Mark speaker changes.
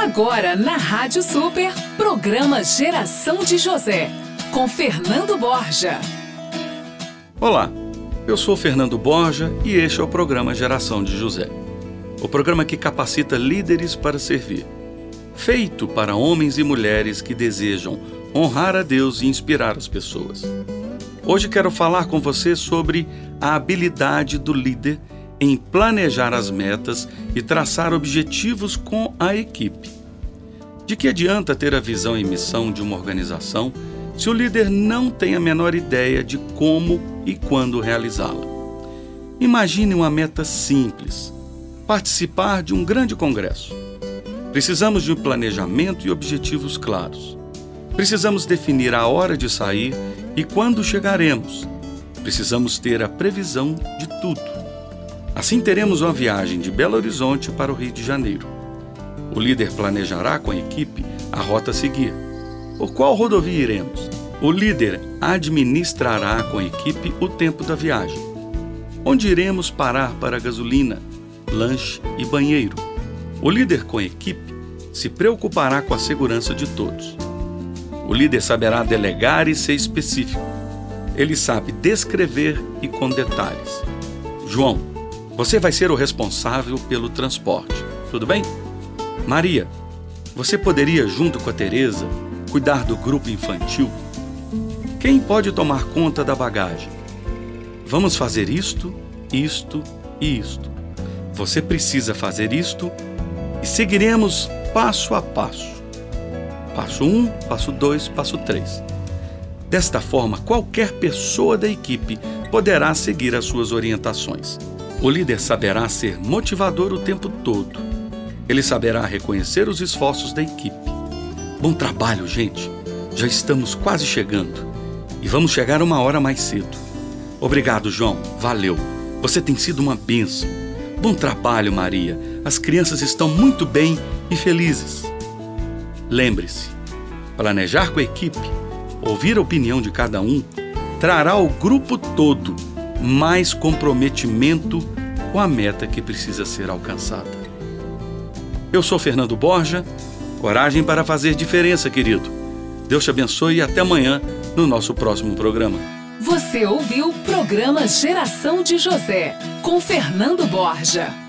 Speaker 1: Agora na Rádio Super, programa Geração de José, com Fernando Borja.
Speaker 2: Olá, eu sou Fernando Borja e este é o programa Geração de José. O programa que capacita líderes para servir. Feito para homens e mulheres que desejam honrar a Deus e inspirar as pessoas. Hoje quero falar com você sobre a habilidade do líder em planejar as metas e traçar objetivos com a equipe. De que adianta ter a visão e missão de uma organização se o líder não tem a menor ideia de como e quando realizá-la? Imagine uma meta simples: participar de um grande congresso. Precisamos de um planejamento e objetivos claros. Precisamos definir a hora de sair e quando chegaremos. Precisamos ter a previsão de tudo. Assim teremos uma viagem de Belo Horizonte para o Rio de Janeiro. O líder planejará com a equipe a rota a seguir. Por qual rodovia iremos? O líder administrará com a equipe o tempo da viagem. Onde iremos parar para gasolina, lanche e banheiro? O líder com a equipe se preocupará com a segurança de todos. O líder saberá delegar e ser específico. Ele sabe descrever e com detalhes. João, você vai ser o responsável pelo transporte, tudo bem? Maria, você poderia, junto com a Teresa, cuidar do grupo infantil? Quem pode tomar conta da bagagem? Vamos fazer isto, isto e isto. Você precisa fazer isto e seguiremos passo a passo. Passo 1, um, passo 2, passo 3. Desta forma, qualquer pessoa da equipe poderá seguir as suas orientações. O líder saberá ser motivador o tempo todo. Ele saberá reconhecer os esforços da equipe. Bom trabalho, gente! Já estamos quase chegando. E vamos chegar uma hora mais cedo. Obrigado, João. Valeu. Você tem sido uma bênção. Bom trabalho, Maria. As crianças estão muito bem e felizes. Lembre-se: planejar com a equipe, ouvir a opinião de cada um, trará o grupo todo mais comprometimento com a meta que precisa ser alcançada. Eu sou Fernando Borja. Coragem para fazer diferença, querido. Deus te abençoe e até amanhã no nosso próximo programa.
Speaker 1: Você ouviu o programa Geração de José com Fernando Borja.